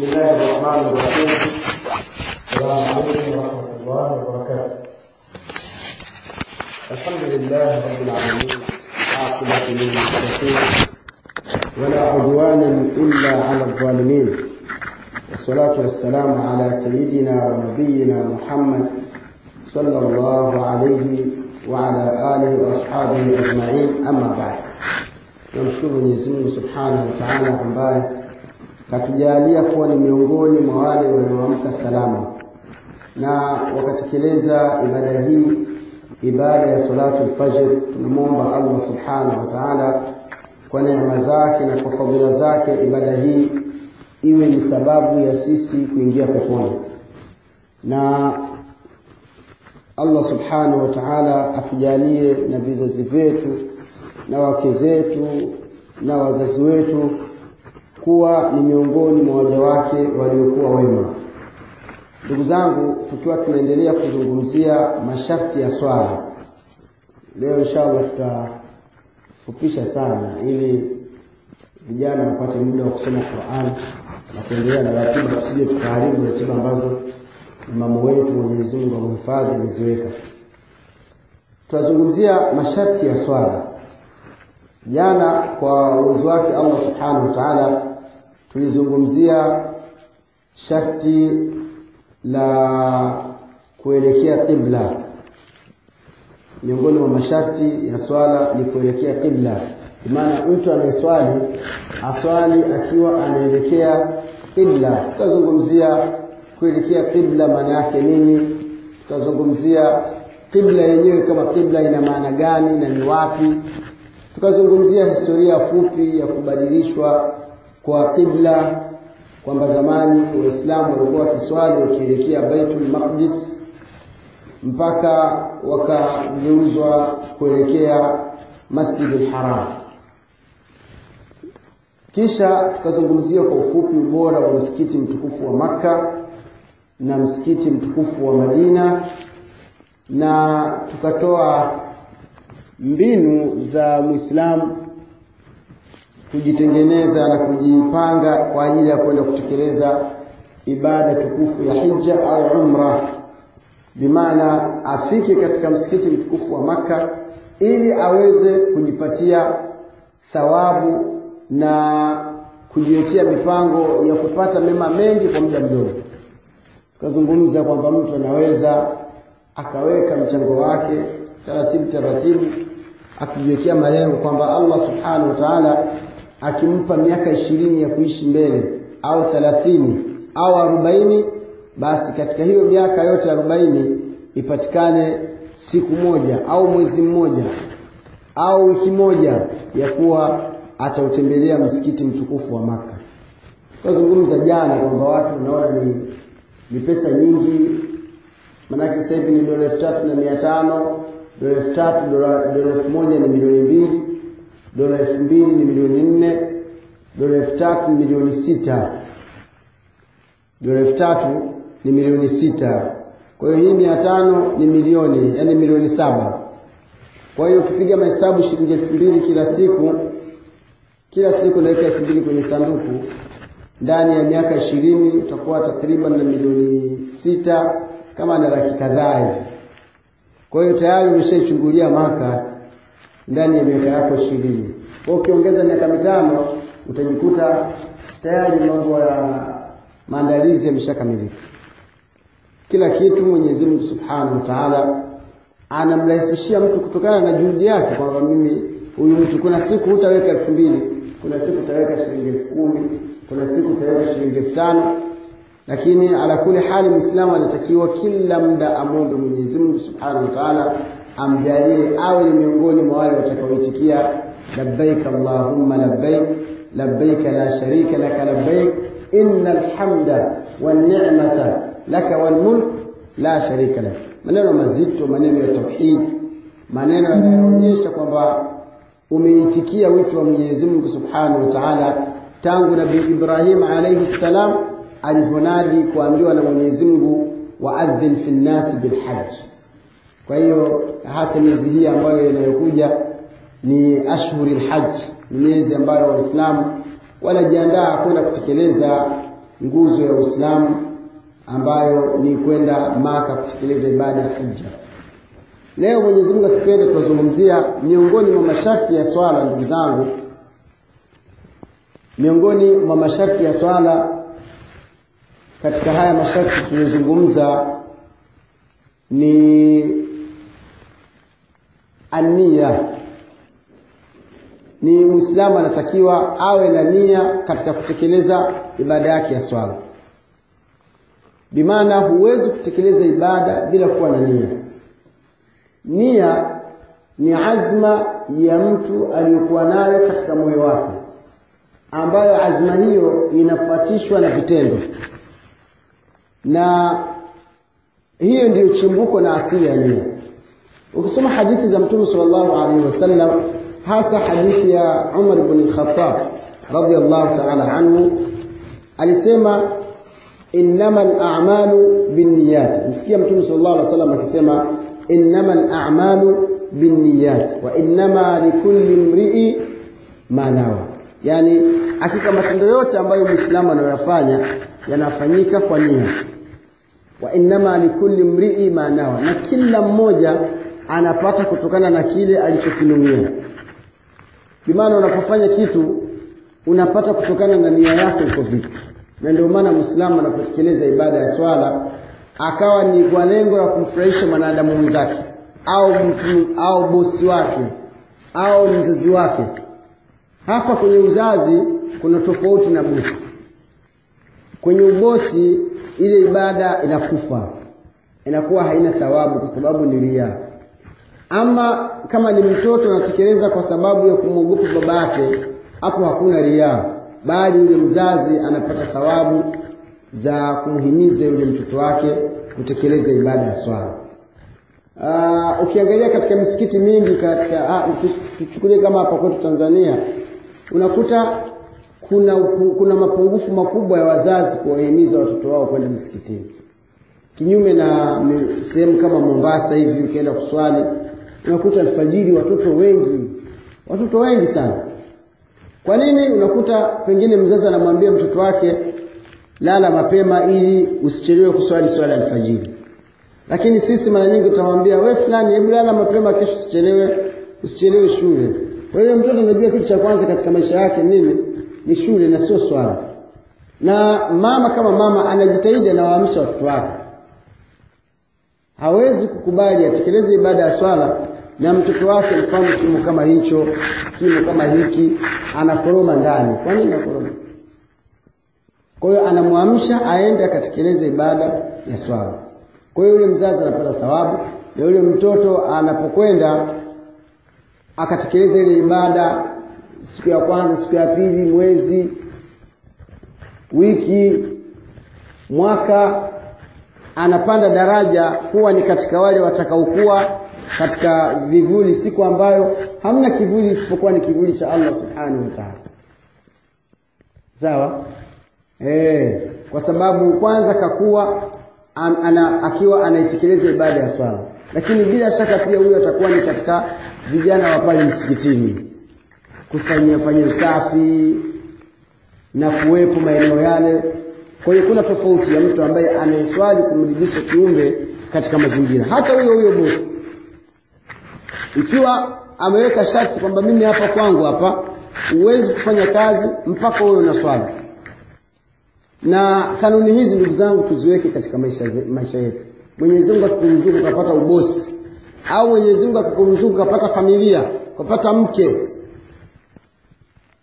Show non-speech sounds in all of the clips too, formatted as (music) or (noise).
بسم الله الرحمن الرحيم. السلام عليكم ورحمة الله وبركاته. الحمد لله رب العالمين عاقبة للمتقين ولا عدوان إلا على الظالمين. والصلاة والسلام على سيدنا ونبينا محمد صلى الله عليه وعلى آله وأصحابه أجمعين. أما بعد Mwenyezi Mungu Subhanahu wa Ta'ala ambaye katujalia kuwa ni miongoni mwa wale walioamka salama. Na wakatekeleza ibada hii ibada ya salatu lfajiri tunamwomba Allah Subhanahu wa Ta'ala kwa neema zake na kwa fadhila zake ibada hii iwe ni sababu ya sisi kuingia peponi. Na Allah Subhanahu wa Ta'ala atujalie na vizazi vyetu na wake zetu na wazazi wetu kuwa ni miongoni mwa waja wake waliokuwa wema. Ndugu zangu, tukiwa tunaendelea kuzungumzia masharti ya swala, leo inshallah tutafupisha sana ili vijana wapate muda wa kusoma Qur'an na kuendelea na ratiba, tusije tukaharibu ratiba ambazo imamu wetu Mwenyezi Mungu amhifadhi ameziweka. Tutazungumzia masharti ya swala jana kwa uwezo wake Allah subhanahu wa ta'ala tulizungumzia sharti la kuelekea qibla. Miongoni mwa masharti ya swala ni kuelekea qibla. Maana mtu anayeswali aswali akiwa anaelekea qibla. Tutazungumzia kuelekea qibla maana yake nini? Tutazungumzia qibla yenyewe kama qibla ina maana gani na ni wapi? Tukazungumzia historia fupi ya kubadilishwa kwa qibla kwamba zamani waislamu walikuwa wakiswali wakielekea baitul maqdis mpaka wakageuzwa kuelekea masjid haram. Kisha tukazungumzia kwa ufupi ubora wa msikiti mtukufu wa makka na msikiti mtukufu wa madina na tukatoa mbinu za Muislamu kujitengeneza na kujipanga kwa ajili ya kwenda kutekeleza ibada tukufu ya hija au umra, bimaana afike katika msikiti mtukufu wa Makka ili aweze kujipatia thawabu na kujiwekea mipango ya kupata mema mengi kwa muda mdogo. Tukazungumza kwamba mtu anaweza akaweka mchango wake taratibu taratibu akijiwekea malengo kwamba Allah subhanahu wa ta'ala akimpa miaka ishirini ya kuishi mbele au thelathini au arobaini basi katika hiyo miaka yote arobaini ipatikane siku moja au mwezi mmoja au wiki moja ya kuwa atautembelea msikiti mtukufu wa Maka. Tukazungumza jana kwamba watu unaona ni, ni pesa nyingi, maanake sasa hivi ni dola elfu tatu na mia tano dola elfu tatu dola elfu moja ni milioni mbili dola elfu mbili ni milioni nne dola elfu tatu ni milioni sita. Dola elfu tatu ni milioni sita. Kwa hiyo hii mia tano ni milioni yani milioni saba. Kwa hiyo ukipiga mahesabu shilingi elfu mbili kila siku kila siku naweka elfu mbili kwenye sanduku ndani ya miaka ishirini utakuwa takriban na milioni sita kama na laki kadhaa hivi. Kwa hiyo tayari umeshaichungulia Maka ndani ya miaka yako ishirini. Kwa ukiongeza miaka mitano utajikuta tayari mambo ya maandalizi yameshakamilika. Kila kitu Mwenyezi Mungu Subhanahu wa anamrahisishia mtu kutokana na juhudi yake kwamba mimi huyu mtu kuna siku utaweka elfu mbili kuna siku utaweka shilingi elfu kumi kuna siku utaweka shilingi elfu tano lakini ala kuli hali muislamu anatakiwa kila muda amwombe Mwenyezi Mungu Subhanahu wa amjalie awe ni miongoni mwa wale watakaoitikia labbaik allahumma labbaik labbaik la sharika laka labbaik innal hamda wan ni'mata laka wal mulk la sharika lak maneno mazito maneno ya tauhid maneno yanayoonyesha kwamba umeitikia wito wa Mwenyezi Mungu Subhanahu wa Ta'ala tangu Nabii Ibrahim alayhi salam alivyonadi kuambiwa na Mwenyezi Mungu waadhin fi nnasi bilhajj. Kwa hiyo hasa miezi hii ambayo inayokuja ni ashhuri lhaji ni miezi ambayo Waislamu wanajiandaa kwenda kutekeleza nguzo ya Uislamu ambayo ni kwenda Maka kutekeleza ibada ya hija. Leo Mwenyezi Mungu akipenda tutazungumzia miongoni mwa masharti ya swala, ndugu zangu, miongoni mwa masharti ya swala. Katika haya masharti tuliyozungumza ni ania ni Muislamu anatakiwa awe na nia katika kutekeleza ibada yake ya swala. Bimaana huwezi kutekeleza ibada bila kuwa na nia. Nia ni azma ya mtu aliyokuwa nayo katika moyo wake, ambayo azma hiyo inafuatishwa na vitendo, na hiyo ndiyo chimbuko na asili ya nia. Ukisoma hadithi za Mtume sallallahu alaihi wasallam hasa hadithi ya Umar ibn al-Khattab radiyallahu ta'ala anhu alisema innamal a'malu binniyat. Msikia Mtume sallallahu alaihi wasallam akisema innamal a'malu binniyat wa innama likulli imri'i ma nawa, yani hakika matendo yote ambayo Muislamu anayoyafanya yanafanyika kwa nia. Wa innama likulli imri'i ma nawa, na kila mmoja anapata kutokana na kile alichokinuia bimaana unapofanya kitu unapata kutokana na nia yako iko vipi. Na ndio maana muislamu anapotekeleza ibada ya swala akawa ni kwa lengo la kumfurahisha mwanadamu mwenzake au mtu au bosi wake au mzazi wake. Hapa kwenye uzazi kuna tofauti na bosi. Kwenye ubosi ile ibada inakufa. Inakuwa haina thawabu kwa sababu ni riaa ama kama ni mtoto anatekeleza kwa sababu ya kumwogopa baba yake, hapo hakuna riaa, bali yule mzazi anapata thawabu za kumhimiza yule mtoto wake kutekeleza ibada ya swala. Uh, ukiangalia katika misikiti mingi katika tuchukulie kama hapa kwetu Tanzania, unakuta kuna kuna mapungufu makubwa ya wazazi kuwahimiza watoto wao kwenda misikitini, kinyume na sehemu kama Mombasa hivi, ukienda kuswali unakuta alfajiri watoto wengi. Watoto wengi sana. Kwa nini? Unakuta pengine mzazi anamwambia mtoto wake lala mapema ili usichelewe kuswali swala alfajiri. Lakini sisi mara nyingi tutamwambia we fulani hebu lala mapema kesho usichelewe usichelewe shule. Kwa hiyo mtoto anajua kitu cha kwanza katika maisha yake nini? Ni shule na sio swala. Na mama kama mama anajitahidi anawaamsha watoto wake hawezi kukubali atekeleze ibada ya swala na mtoto wake mfano kimo kama hicho kimo kama hiki anakoroma ndani. Kwa nini anakoroma kwa hiyo anamwamsha aende akatekeleze ibada ya swala. Kwa hiyo yule mzazi anapata thawabu na yule mtoto anapokwenda akatekeleza ile ibada siku ya kwanza siku ya pili mwezi wiki mwaka anapanda daraja huwa ni katika wale watakaokuwa katika vivuli siku ambayo hamna kivuli isipokuwa ni kivuli cha Allah subhanahu wa ta'ala. Sawa? Eh kwa sababu kwanza kakuwa an, ana, akiwa anaitekeleza ibada ya swala. Lakini bila shaka pia huyo atakuwa ni katika vijana wa pale msikitini. Kufanyia fanyia usafi na kuwepo maeneo yale kwa hiyo kuna tofauti ya mtu ambaye anayeswali kumridhisha kiumbe katika mazingira. Hata huyo huyo bosi ikiwa ameweka sharti kwamba mimi hapa kwangu hapa huwezi kufanya kazi mpaka wewe unaswali. Na kanuni hizi ndugu zangu tuziweke katika maisha, maisha yetu. Mwenyezi mungu akikuruzuku ukapata ubosi au mwenyezi mungu akikuruzuku ukapata familia ukapata mke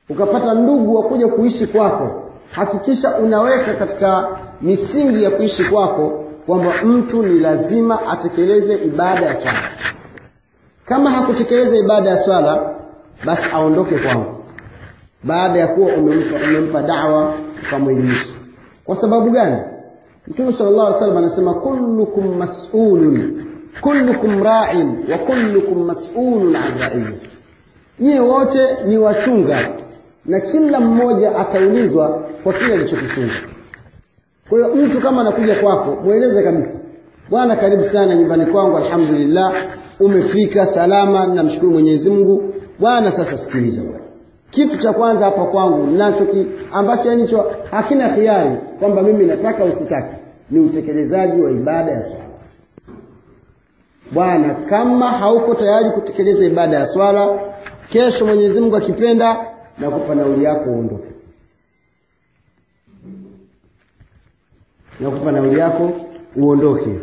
ukapata ndugu wa kuja kuishi kwako hakikisha unaweka katika misingi ya kuishi kwako kwamba mtu ni lazima atekeleze ibada ya swala. Kama hakutekeleza ibada ya swala basi aondoke kwangu. Baada ya kuwa umempa, umempa dawa ukamwelimisha kwa sababu gani? Mtume sallallahu alaihi wasallam anasema kullukum mas'ulun kullukum ra'in wa kullukum mas'ulun an ra'iyya nyie wote ni wachunga na kila mmoja ataulizwa kwa kile alichokifunga. kwa hiyo mtu kama anakuja kwako mweleze kabisa bwana karibu sana nyumbani kwangu alhamdulillah umefika salama namshukuru mwenyezi mungu. Bwana sasa sikiliza. Kitu cha kwanza hapa kwangu nacho ambacho nicho hakina khiari kwamba mimi nataka usitaki ni utekelezaji wa ibada ya swala. Bwana kama hauko tayari kutekeleza ibada ya swala kesho mwenyezi mungu akipenda na kupa nauli uondoke. Na kupa nauli yako uondoke.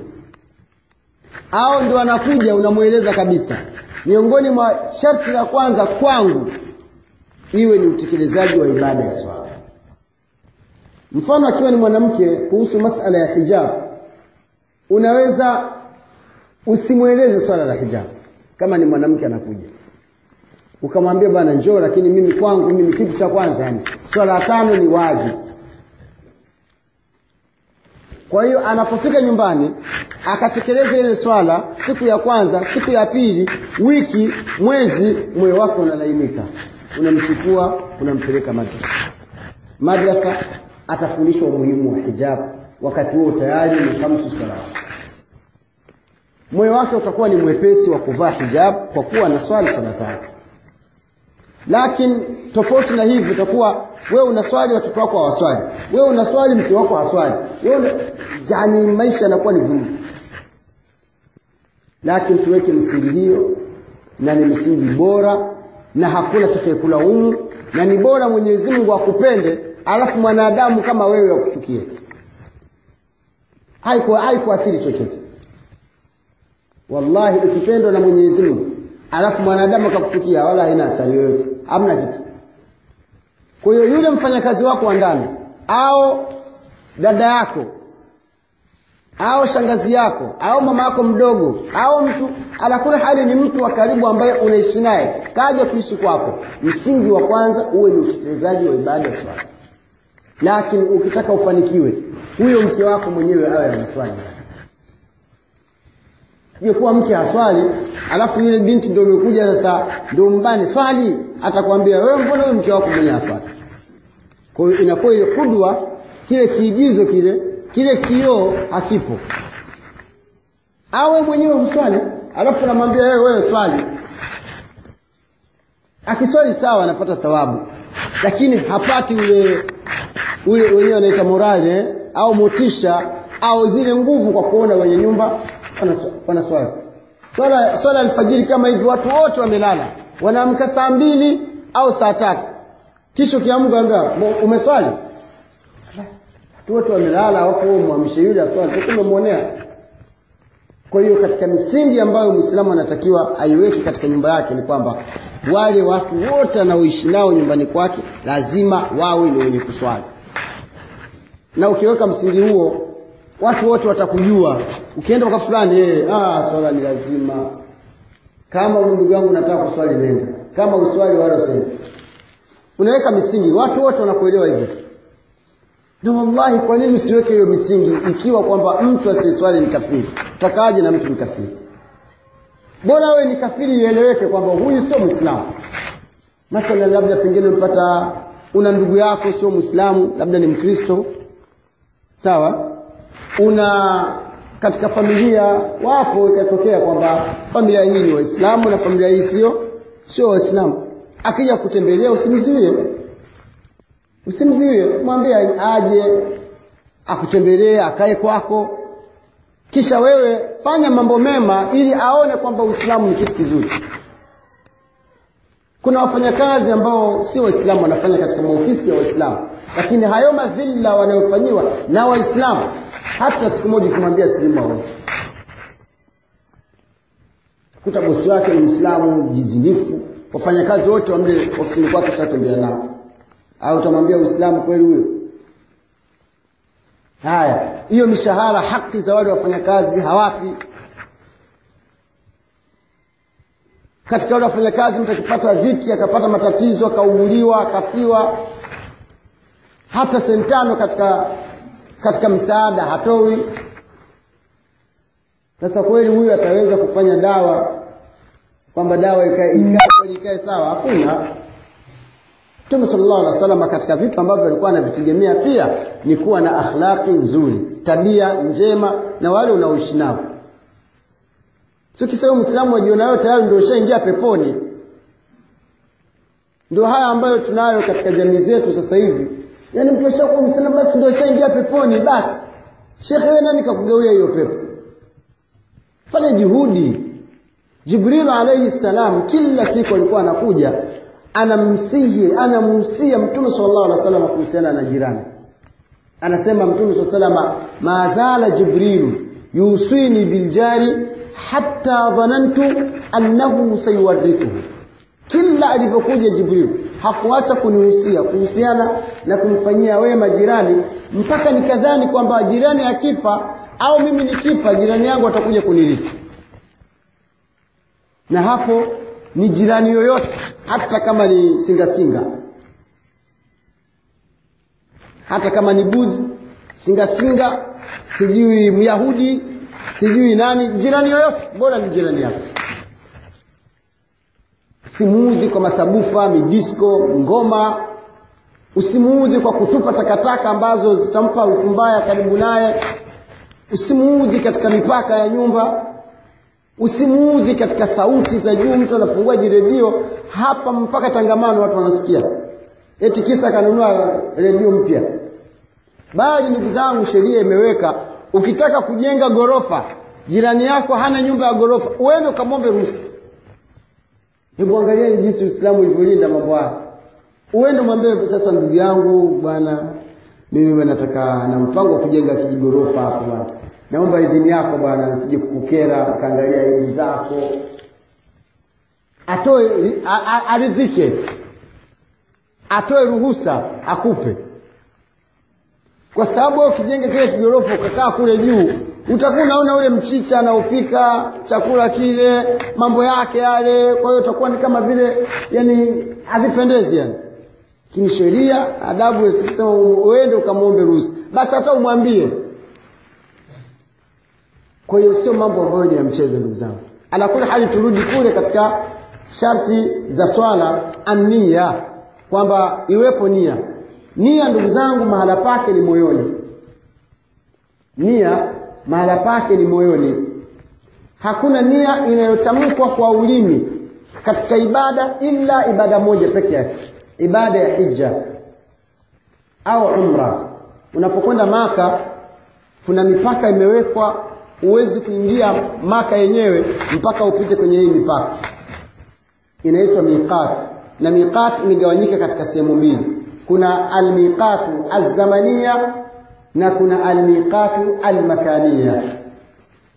Au ndio anakuja unamweleza kabisa. Miongoni mwa sharti la kwanza kwangu iwe ni utekelezaji wa ibada ya swala. Mfano akiwa ni mwanamke kuhusu masala ya hijab unaweza usimweleze swala la hijab. Kama ni mwanamke anakuja ukamwambia bwana njoo lakini mimi kwangu mimi kitu cha kwanza yani. Swala tano ni wajibu. Kwa hiyo anapofika nyumbani akatekeleza ile swala siku ya kwanza siku ya pili wiki mwezi moyo wake unalainika. Unamchukua unampeleka madrasa. Madrasa atafundishwa umuhimu wa hijab. Wakati huo tayari ni salawat moyo wake utakuwa ni mwepesi wa kuvaa hijab kwa kuwa na swali swala tano lakini tofauti na hivi utakuwa wewe unaswali watoto wako hawaswali. Wewe unaswali mke wako haswali wewe yani maisha yanakuwa ni vurugu lakini tuweke misingi hiyo na ni misingi bora na hakuna atakayekulaumu na ni bora Mwenyezi Mungu akupende alafu mwanadamu kama wewe akuchukie. Haikuathiri chochote. Wallahi ukipendwa na Mwenyezi Mungu alafu mwanadamu akakufikia, wala haina athari yoyote. Hamna kitu. Kwa hiyo yule mfanyakazi wako wa ndani au dada yako au shangazi yako au mama yako mdogo au mtu alakula hali ni mtu wa karibu ambaye unaishi naye kaja kuishi kwako. Msingi wa kwanza uwe ni utekelezaji wa ibada ya swala. Lakini ukitaka ufanikiwe huyo mke wako mwenyewe awe anaswali kuwa mke aswali alafu yule binti ndio umekuja sasa ndio mbani swali atakwambia wewe mbona mke wako mwenye aswali? Kwa hiyo inakuwa ile kudwa kile kiigizo kile kile kioo hakipo. Awe mwenyewe mswali alafu namwambia wewe wewe swali. Akiswali sawa anapata thawabu lakini hapati ule ule wenyewe anaita morale au motisha au zile nguvu kwa kuona wenye nyumba wanaswali swala swala alfajiri kama hivi watu wote wamelala. Wanaamka saa mbili au saa tatu. Kisha ukiamka anga umeswali? Watu wote wamelala wako mwamshe yule aswali. Umemwonea kwa hiyo katika misingi ambayo Muislamu anatakiwa aiweke katika nyumba yake ni kwamba wale watu wote anaoishi nao nyumbani kwake lazima wawe ni wenye kuswali. Na ukiweka msingi huo watu wote watakujua. Ukienda kwa fulani eh ah swala ni lazima. Kama ndugu yangu nataka kuswali nenda. Kama uswali wala usende unaweka misingi. Watu wote wanakuelewa hivyo na wallahi kwa nini usiweke hiyo misingi ikiwa kwamba mtu asiswali ni kafiri? Utakaje na mtu ni kafiri? Bora wewe ni kafiri ieleweke kwamba huyu sio muislamu. Mathalan labda pengine umepata una ndugu yako sio muislamu labda ni mkristo. Sawa una katika familia wapo ikatokea kwamba familia hii ni waislamu na familia hii sio sio waislamu. Akija kutembelea usimzuie. Usimzuie. Mwambie aje akutembelee akae kwako. Kisha wewe fanya mambo mema ili aone kwamba uislamu ni kitu kizuri. Kuna wafanyakazi ambao si waislamu wanafanya katika maofisi ya waislamu lakini hayo madhila wanayofanyiwa na waislamu hata siku moja ukimwambia silimu aone kuta bosi wake ni mwislamu jizinifu. Wafanyakazi wote wamle ofisini kwake tatembea nao. Au utamwambia uislamu kweli huyo? Haya hiyo mishahara haki za wale wafanyakazi hawapi. Katika wale wafanyakazi mtu akipata dhiki akapata matatizo akauguliwa akafiwa. Hata sentano katika katika msaada hatowi. sasa kweli huyu ataweza kufanya dawa kwamba dawa ikae ikae sawa hakuna Mtume sallallahu alaihi wasallam katika vitu ambavyo alikuwa anavitegemea pia ni kuwa na akhlaqi nzuri, tabia njema na wale unaoishi nao. Sio kisema Muislamu ajiona wewe tayari ndio ushaingia peponi. ndio haya ambayo tunayo katika jamii zetu sasa hivi yaani mtu ashakuwa mwislamu basi ndio ashaingia peponi basi. Shekhe wewe nani kakugawia hiyo pepo? Fanya juhudi. Jibril alaihi salam kila siku alikuwa anakuja anamsihi anamhusia mtume sallallahu alaihi wasallam kuhusiana na jirani. Anasema mtume saa salama ma zala jibrilu yusini biljari hatta dhanantu annahu sayuwarithuhu kila alivyokuja jibril hakuacha kunihusia kuhusiana na kumfanyia wema jirani mpaka nikadhani kwamba jirani akifa au mimi nikifa jirani yangu atakuja kunirithi na hapo ni jirani yoyote hata kama ni singasinga singa. hata kama ni budhi singasinga sijui myahudi sijui nani jirani yoyote bora ni jirani yako usimuudhi kwa masabufa midisko ngoma. Usimuudhi kwa kutupa takataka ambazo zitampa harufu mbaya karibu naye. Usimuudhi katika mipaka ya nyumba. Usimuudhi katika sauti za juu mtu anafungua jiredio hapa mpaka tangamano watu wanasikia. Eti kisa kanunua redio mpya. Bali ndugu zangu sheria imeweka ukitaka kujenga gorofa jirani yako hana nyumba ya gorofa uende ukamwombe ruhusa hebu angalieni jinsi uislamu ulivyolinda mambo haya. Uende mwambie sasa ndugu yangu bwana mimi nataka na mpango wa kujenga kijigorofa hapo bwana. Naomba idhini yako bwana nisije kukukera kaangalia elimu zako. Atoe aridhike. Atoe ruhusa akupe. Kwa sababu ukijenga kile kigorofa ukakaa kule juu utakuwa unaona ule mchicha anaopika chakula kile mambo yake yale kwa hiyo utakuwa ni kama vile yani havipendezi yani. Lakini sheria adabu sema uende ukamwombe ruhusa. Basi hata umwambie. Kwa hiyo sio mambo ambayo ni ya mchezo ndugu zangu. Ala kule hali turudi kule katika sharti za swala ania kwamba iwepo nia nia ndugu zangu mahala pake ni moyoni. Nia mahala pake ni moyoni. Hakuna nia inayotamkwa kwa ulimi katika ibada ila ibada moja peke yake. Ibada ya hija au umra. Unapokwenda maka kuna mipaka imewekwa huwezi kuingia maka yenyewe mpaka upite kwenye hii mipaka. Inaitwa miqat. Na miqat imegawanyika katika sehemu mbili. Kuna almiqatu alzamania na kuna almiqatu almakania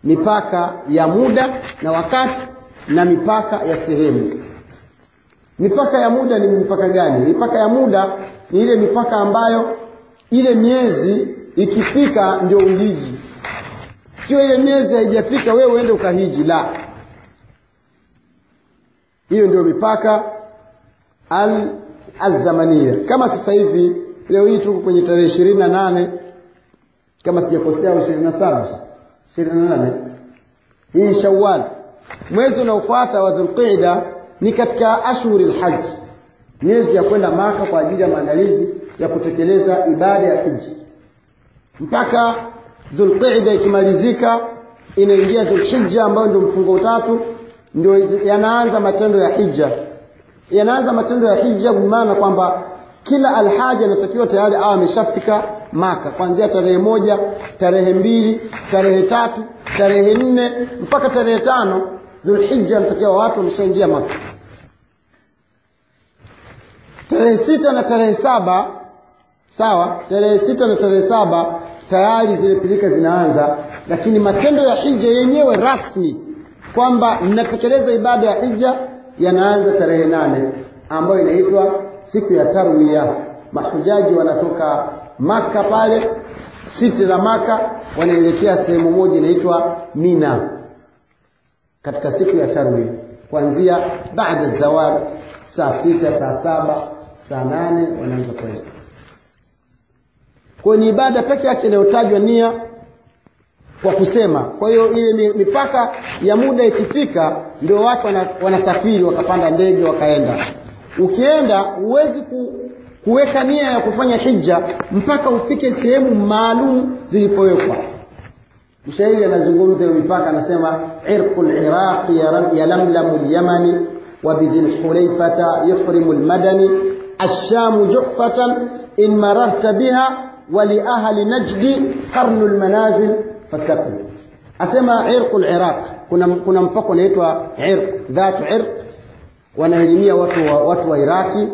mipaka ya muda na wakati na mipaka ya sehemu. Mipaka ya muda ni mipaka gani? Mipaka ya muda ni ile mipaka ambayo ile miezi ikifika ndio uhiji. Sio ile miezi haijafika wewe uende ukahiji la. Hiyo ndio mipaka al azamania kama sasa hivi leo hii tuko kwenye tarehe ishirini na nane kama sijakosea au ishirini na saba ishirini na nane. Hii Shawwal. Mwezi unaofuata wa Dhulqa'da ni katika ashhuri lhaji miezi ya kwenda maka kwa ajili ya maandalizi ya kutekeleza ibada ya hiji mpaka Dhulqa'da ikimalizika inaingia dhulhija ambayo ndio mfungo tatu ndio yanaanza matendo ya hija yanaanza matendo ya hija maana kwamba kila alhaji anatakiwa tayari awe ameshafika maka kuanzia tarehe moja tarehe mbili tarehe tatu tarehe nne mpaka tarehe tano dhulhija anatakiwa watu wameshaingia maka. Tarehe sita na tarehe saba sawa tarehe sita na tarehe saba tayari zile pilika zinaanza. Lakini matendo ya hija yenyewe rasmi kwamba ninatekeleza ibada ya hija yanaanza tarehe nane ambayo inaitwa siku ya tarwiya mahujaji wanatoka maka pale siti la maka wanaelekea sehemu moja inaitwa mina katika siku ya tarwiya kuanzia baada zawal saa sita saa saba saa nane wanaanza kwenda. Kwa ni ibada peke yake inayotajwa nia kwa kusema. Kwa hiyo ile mipaka ya muda ikifika ndio watu wanasafiri wakapanda ndege wakaenda Ukienda huwezi ku, kuweka nia ya kufanya hija mpaka ufike sehemu maalum zilipowekwa. Mshairi anazungumza hiyo mipaka, anasema irqu liraqi yalamlamu lyamani wa bidhi yuhrimu lmadani ashamu juhfatan in mararta biha waliahli najdi qarnu lmanazil fastaqbil. Asema irqu liraq, kuna, kuna mpaka unaitwa irq dhatu irq wanaelimia watu wa, watu wa Iraki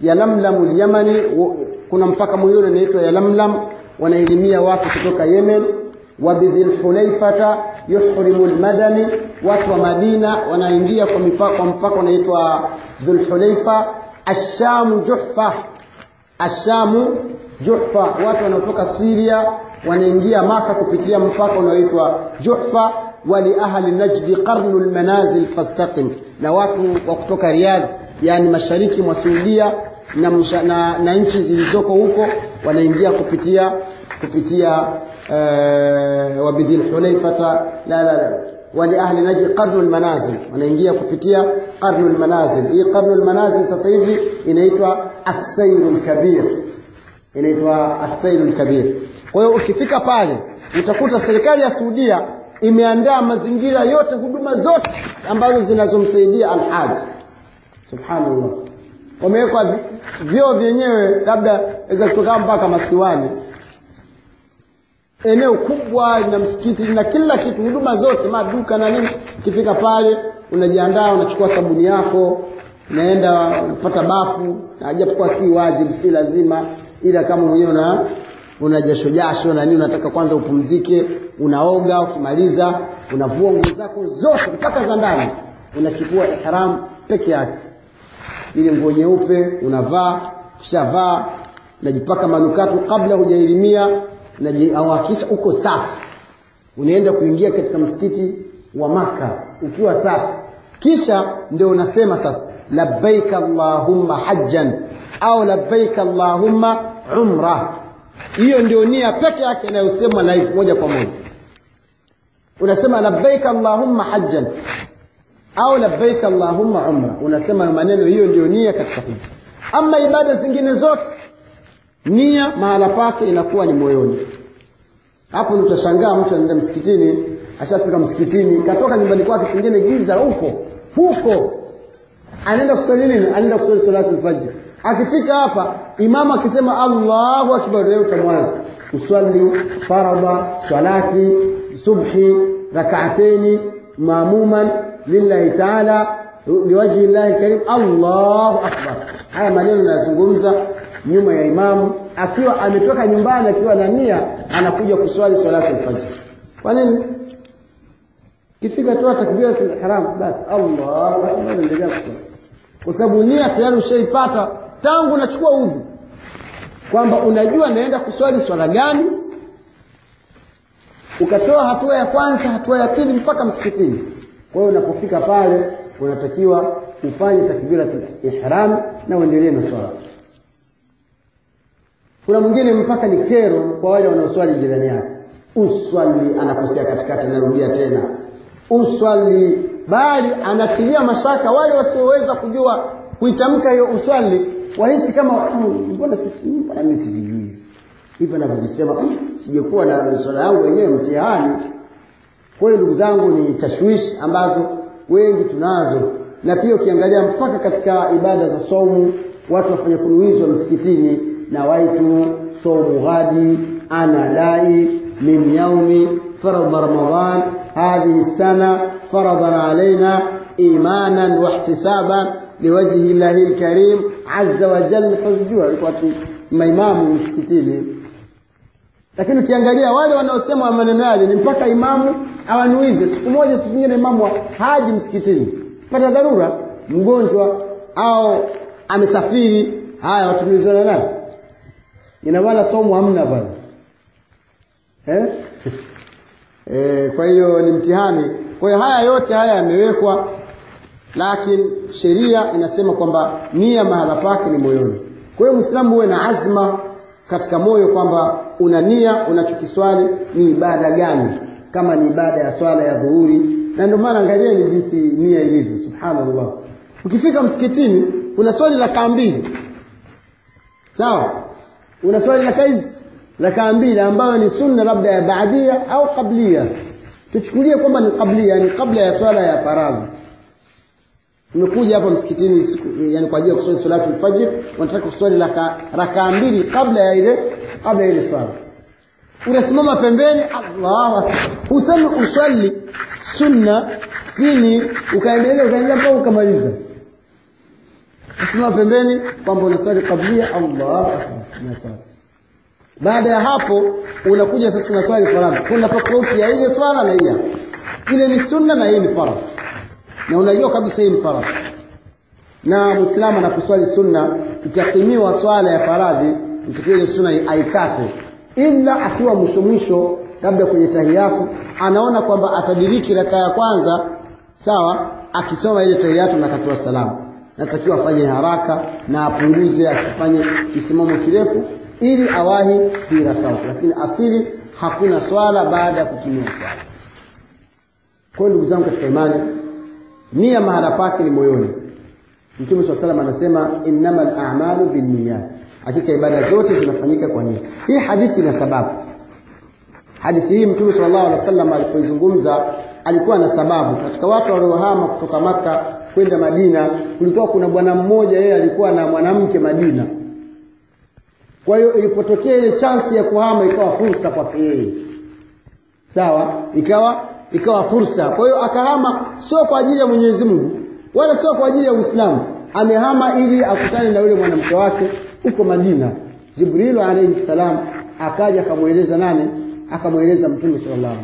Yalamlamu al-Yamani kuna mpaka mwingine unaitwa yalamlam wanaelimia watu kutoka Yemen wa bidhil hulaifata yuhrimu al-madani watu wa Madina wanaingia kwa mipaka mpaka unaitwa dhulhulaifa ash-sham juhfa ash-sham juhfa. Watu wanaotoka Syria wanaingia maka kupitia mpaka unaoitwa juhfa wali ahli najdi qarnu lmanazil fastaqim. Na watu wa kutoka Riyadh yani mashariki mwa Saudia na, na, nchi zilizoko huko wanaingia kupitia kupitia uh, wabidhil hulaifata la la la. Wali ahli naji qarnu almanazil wanaingia kupitia qarnu almanazil. Hii qarnu lmanazil sasa hivi inaitwa as-sayrul kabir inaitwa as-sayrul kwa hiyo ukifika pale utakuta serikali ya Saudia imeandaa mazingira yote huduma zote ambazo zinazomsaidia alhaji subhanallah. Wamewekwa vyoo vyenyewe labda weza kutoka mpaka masiwani. Eneo kubwa na msikiti na kila kitu huduma zote maduka na nini. Ukifika pale unajiandaa unachukua sabuni yako unaenda unapata bafu na japokuwa si wajibu si lazima ila kama mwenyewe una una jasho jasho na unataka kwanza upumzike unaoga ukimaliza unavua nguo zako zote mpaka za ndani unachukua ihram peke yake. Ile nguo nyeupe unavaa kishavaa najipaka manukato kabla hujailimia unajihakikisha uko safi. Unaenda kuingia katika msikiti wa maka ukiwa safi. Kisha ndio unasema sasa labbaik allahumma hajjan au labbaik allahumma umra hiyo ndio nia peke yake inayosemwa live moja kwa moja. Unasema labbaik allahumma hajjan au labbaik allahumma umra. Unasema maneno hiyo ndio nia katika hija ama ibada zingine zote nia mahala pake inakuwa ni moyoni. Hapo utashangaa mtu anaenda msikitini ashafika msikitini katoka nyumbani kwake pengine giza huko huko. Anaenda kusali nini? Anaenda kusali salatu alfajr akifika hapa imamu akisema Allahu akbar leo utamwanza uswali faradha salati subhi rak'ataini maamuman lillahi ta'ala liwajhi llahi karim Allahu akbar. Haya maneno yanazungumza nyuma ya imamu. Akiwa ametoka nyumbani akiwa na nia anakuja kuswali salatu alfajr. Kwa nini? Kifika tu takbiratul ihram basi Allahu akbar ndio kwa sababu nia tayari ushaipata tangu nachukua udhu kwamba unajua naenda kuswali swala gani ukatoa hatua ya kwanza hatua ya pili mpaka msikitini. Kwa hiyo unapofika pale unatakiwa ufanye takbiratul ihram na uendelee na swala. Kuna mwingine mpaka ni kero kwa wale wanaoswali jirani yake. Uswali anakosea katikati anarudia tena. Uswali bali anatilia mashaka wale wasioweza kujua kuitamka hiyo uswali wahisi kama mbona sisi mbona mimi sivijui? Hivyo anavyosema hmm, sijakuwa na swala yangu wenyewe mtihani. Kwa ndugu zangu, ni tashwishi ambazo wengi tunazo, na pia ukiangalia mpaka katika ibada za saumu watu wafanya kunuizwa msikitini na waitu saumu ghadi ana dai min yaumi faradha ramadhan hadhihi sana faradhan alaina imanan wahtisaba liwajhi llahi lkarim azza wa jalla kuzijua alikuwa maimamu msikitini lakini ukiangalia wale wanaosema maneno yale ni mpaka imamu awanuize. Siku moja siku nyingine imamu haji msikitini. Pata dharura mgonjwa au amesafiri haya watumizana nani? Ina maana somo hamna bwana. Eh? (laughs) eh, kwa hiyo ni mtihani. Kwa hiyo haya yote haya yamewekwa lakini sheria inasema kwamba nia mahala pake ni moyoni. Kwa hiyo Muislamu huwe na azma katika moyo kwamba una nia unachokiswali ni ibada gani, kama ni ibada ya swala ya dhuhuri. Na ndio maana angalieni jinsi nia ilivyo, subhanallah. Ukifika msikitini kuna swali rakaa mbili, sawa? Una swali rakaa hizi rakaa mbili ambayo ni sunna labda ya baadia au qablia tuchukulie kwamba ni qablia yani kabla ya swala ya faradhi umekuja hapa msikitini siku, yani kwa ajili ya kuswali salatu alfajr kuswali raka, raka mbili kabla ya ile kabla ya ile swala. Unasimama pembeni Allahu akbar. Useme uswali sunna dini ukaendelea ukaendelea mpaka ukamaliza. Usimama pembeni kwamba unaswali kablia Allahu akbar. Baada ya hapo unakuja sasa unaswali faradhi kuna tofauti ya ile swala na ile. Ile ni sunna na hii ni faradhi na unajua kabisa hii ni faradhi. Na muislamu anaposwali sunna ikakimiwa swala ya faradhi ile sunna aikate ila akiwa mwisho mwisho labda kwenye tahiyatu anaona kwamba atadiriki raka ya kwanza sawa akisoma ile tahiyatu na katoa salamu. Natakiwa afanye haraka na apunguze asifanye kisimamo kirefu ili awahi fi rakaa lakini asili hakuna swala baada ya kutimia swala. Kwa ndugu zangu katika imani nia mahala pake ni moyoni. Mtume swalla salam anasema innamal a'malu binniyat. Hakika ibada zote zinafanyika kwa nia. Hii hadithi ina sababu. Hadithi hii mtume sallallahu alaihi wasallam alipoizungumza alikuwa na sababu. Katika watu waliohama kutoka maka kwenda Madina kulikuwa kuna bwana mmoja yeye alikuwa na mwanamke Madina. Kwa hiyo ilipotokea ile chansi ya kuhama ikawa fursa kwake yeye. Sawa? Ikawa ikawa fursa. Kwa hiyo akahama sio kwa ajili ya Mwenyezi Mungu wala sio kwa ajili ya Uislamu. Amehama ili akutane na yule mwanamke wake huko Madina. Jibrilu alayhi salam akaja akamweleza nani? Akamweleza Mtume sallallahu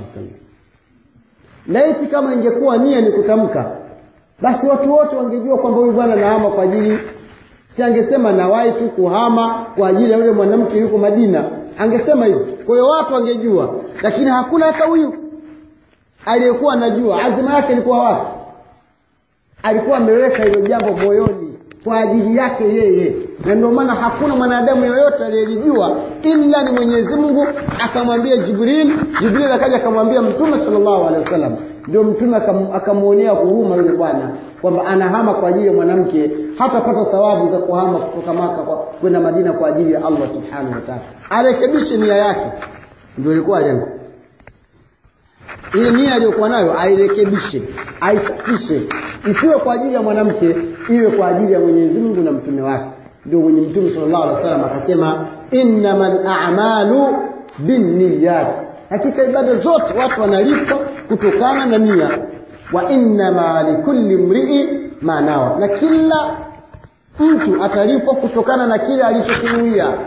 laiti kama ingekuwa nia ni kutamka basi watu wote wangejua kwamba huyu bwana nahama kwa ajili si angesema nawahi tu kuhama kwa ajili ya yule mwanamke yuko Madina. Angesema hivyo. Kwa hiyo watu wangejua lakini hakuna hata huyu aliyekuwa anajua azima yake ilikuwa wapi? Alikuwa ameweka hilo jambo moyoni kwa ajili yake yeye. Na ndio maana hakuna mwanadamu yoyote aliyelijua ila ni Mwenyezi Mungu akamwambia Jibril. Jibril akaja akamwambia Mtume salllahu alehi wasallam. Ndio mtume akamwonea huruma yule bwana kwamba anahama kwa ajili ya mwanamke hatapata thawabu za kuhama kutoka maka kwenda Madina kwa ajili ya Allah subhanahu wataala arekebishe nia yake. Ndio ilikuwa lengo ile nia aliyokuwa nayo airekebishe aisafishe. Isiwe kwa ajili ya mwanamke iwe kwa ajili ya Mwenyezi Mungu na mtume wake. Ndio mwenye mtume sallallahu alaihi wasallam akasema innamal a'malu binniyat. Hakika ibada zote watu wanalipwa kutokana na nia. Wa innama likulli mri'i ma nawa. Na kila mtu atalipwa kutokana na kile alichokinuia.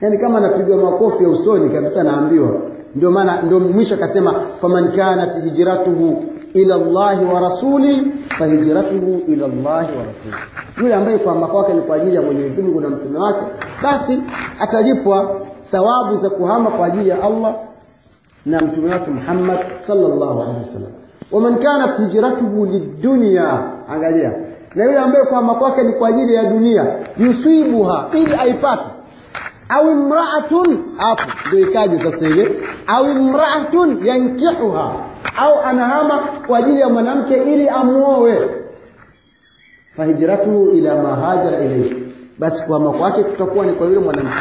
Yani kama anapigwa makofi ya usoni kabisa naambiwa ndio maana ndio mwisho akasema faman kanat hijratuhu ila Allah wa rasuli fahijratuhu ila Allah wa rasuli. Yule ambaye kwamba kwake ni kwa ajili ya Mwenyezi Mungu na mtume wake basi atalipwa thawabu za kuhama kwa ajili ya Allah na mtume wake Muhammad sallallahu alaihi wasallam. Waman kanat hijratuhu lidunya angalia. Na yule ambaye kwamba kwake ni kwa ajili ya dunia yusibuha ili aipate au imra'atun hapo ndio ikaje sasa ile au imra'atun yankihuha au anahama kwa ajili ya mwanamke ili amuoe. Fahijratuhu ila ma hajara basi kuhama kwake kutakuwa ni kwa yule mwanamke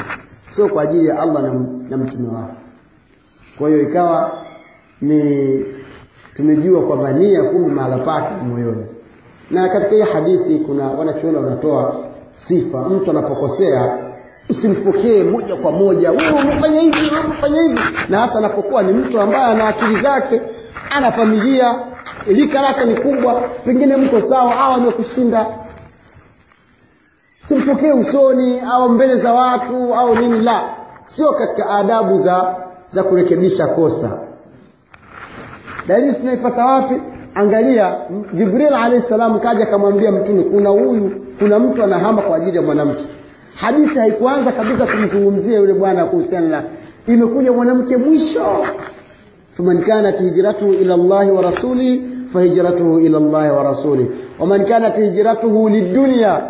sio kwa ajili ya Allah na, na mtume wake. Kwa hiyo ikawa ni tumejua kwamba nia kumbe mahala pake moyoni. Na katika hii hadithi kuna wanachuoni wanatoa sifa mtu anapokosea usimpokee moja kwa moja. Wewe umefanya hivi wewe umefanya hivi. Na hasa anapokuwa ni mtu ambaye ana akili zake ana familia lika lake ni kubwa pengine mko sawa au amekushinda simpokee usoni au mbele za watu au nini la. Sio katika adabu za za kurekebisha kosa. Dalili tunaipata wapi? Angalia jibril alayhi salam kaja akamwambia mtume kuna huyu kuna mtu anahama kwa ajili ya mwanamke hadithi haikuanza kabisa kumzungumzia yule bwana kuhusiana na imekuja mwanamke mwisho. Faman kanat hijratuhu ila llahi wa rasuli fahijratuhu ila llahi wa rasuli. Waman kanat hijratuhu lidunya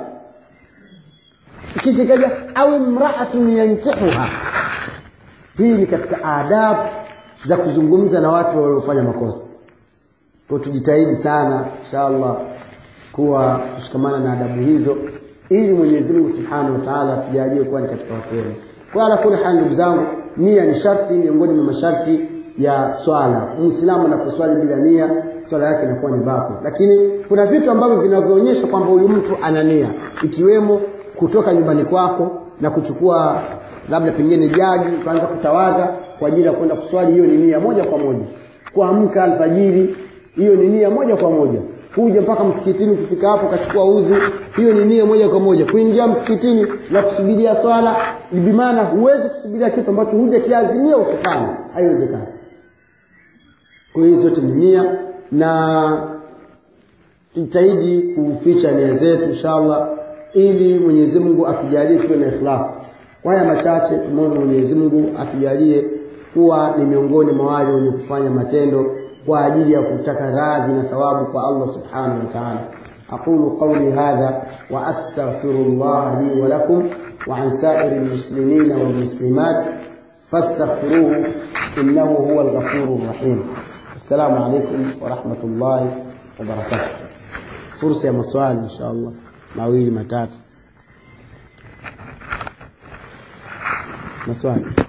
kisha kaja au imra'atun yankihuha. Hii ni katika adabu za kuzungumza na watu waliofanya makosa. Kwa tujitahidi sana inshallah kuwa kushikamana na adabu hizo ili Mwenyezi Mungu Subhanahu wa Ta'ala tujalie kuwa ni katika watu wema. Kwa ala kuli hali ndugu zangu, nia ni sharti miongoni mwa masharti ya swala. Muislamu anaposwali bila nia swala yake inakuwa ni bafu. lakini kuna vitu ambavyo vinavyoonyesha kwamba huyu mtu ana nia ikiwemo kutoka nyumbani kwako na kuchukua labda pengine jagi ukaanza kutawadha kwa ajili ya kwenda kuswali hiyo ni nia moja kwa moja kuamka alfajiri hiyo ni nia moja kwa moja kuja mpaka msikitini ukifika hapo ukachukua udhu hiyo ni nia moja kwa moja. Kuingia msikitini na kusubiria swala bimaana huwezi kusubiria kitu ambacho huja kiazimia ukifanya haiwezekani. Kwa hiyo zote ni nia na tujitahidi kuficha nia zetu inshallah ili Mwenyezi Mungu atujalie tuwe na ikhlasi kwa haya machache tumwombe Mwenyezi Mungu atujalie kuwa ni miongoni mwa wale wenye kufanya matendo kwa ajili ya kutaka radhi na thawabu kwa Allah subhanahu wa ta'ala. أقول قولي هذا وأستغفر الله لي ولكم وعن سائر المسلمين والمسلمات فاستغفروه إنه هو الغفور الرحيم السلام عليكم ورحمة الله وبركاته فرصة مسؤال إن شاء الله mawili matatu. Maswali.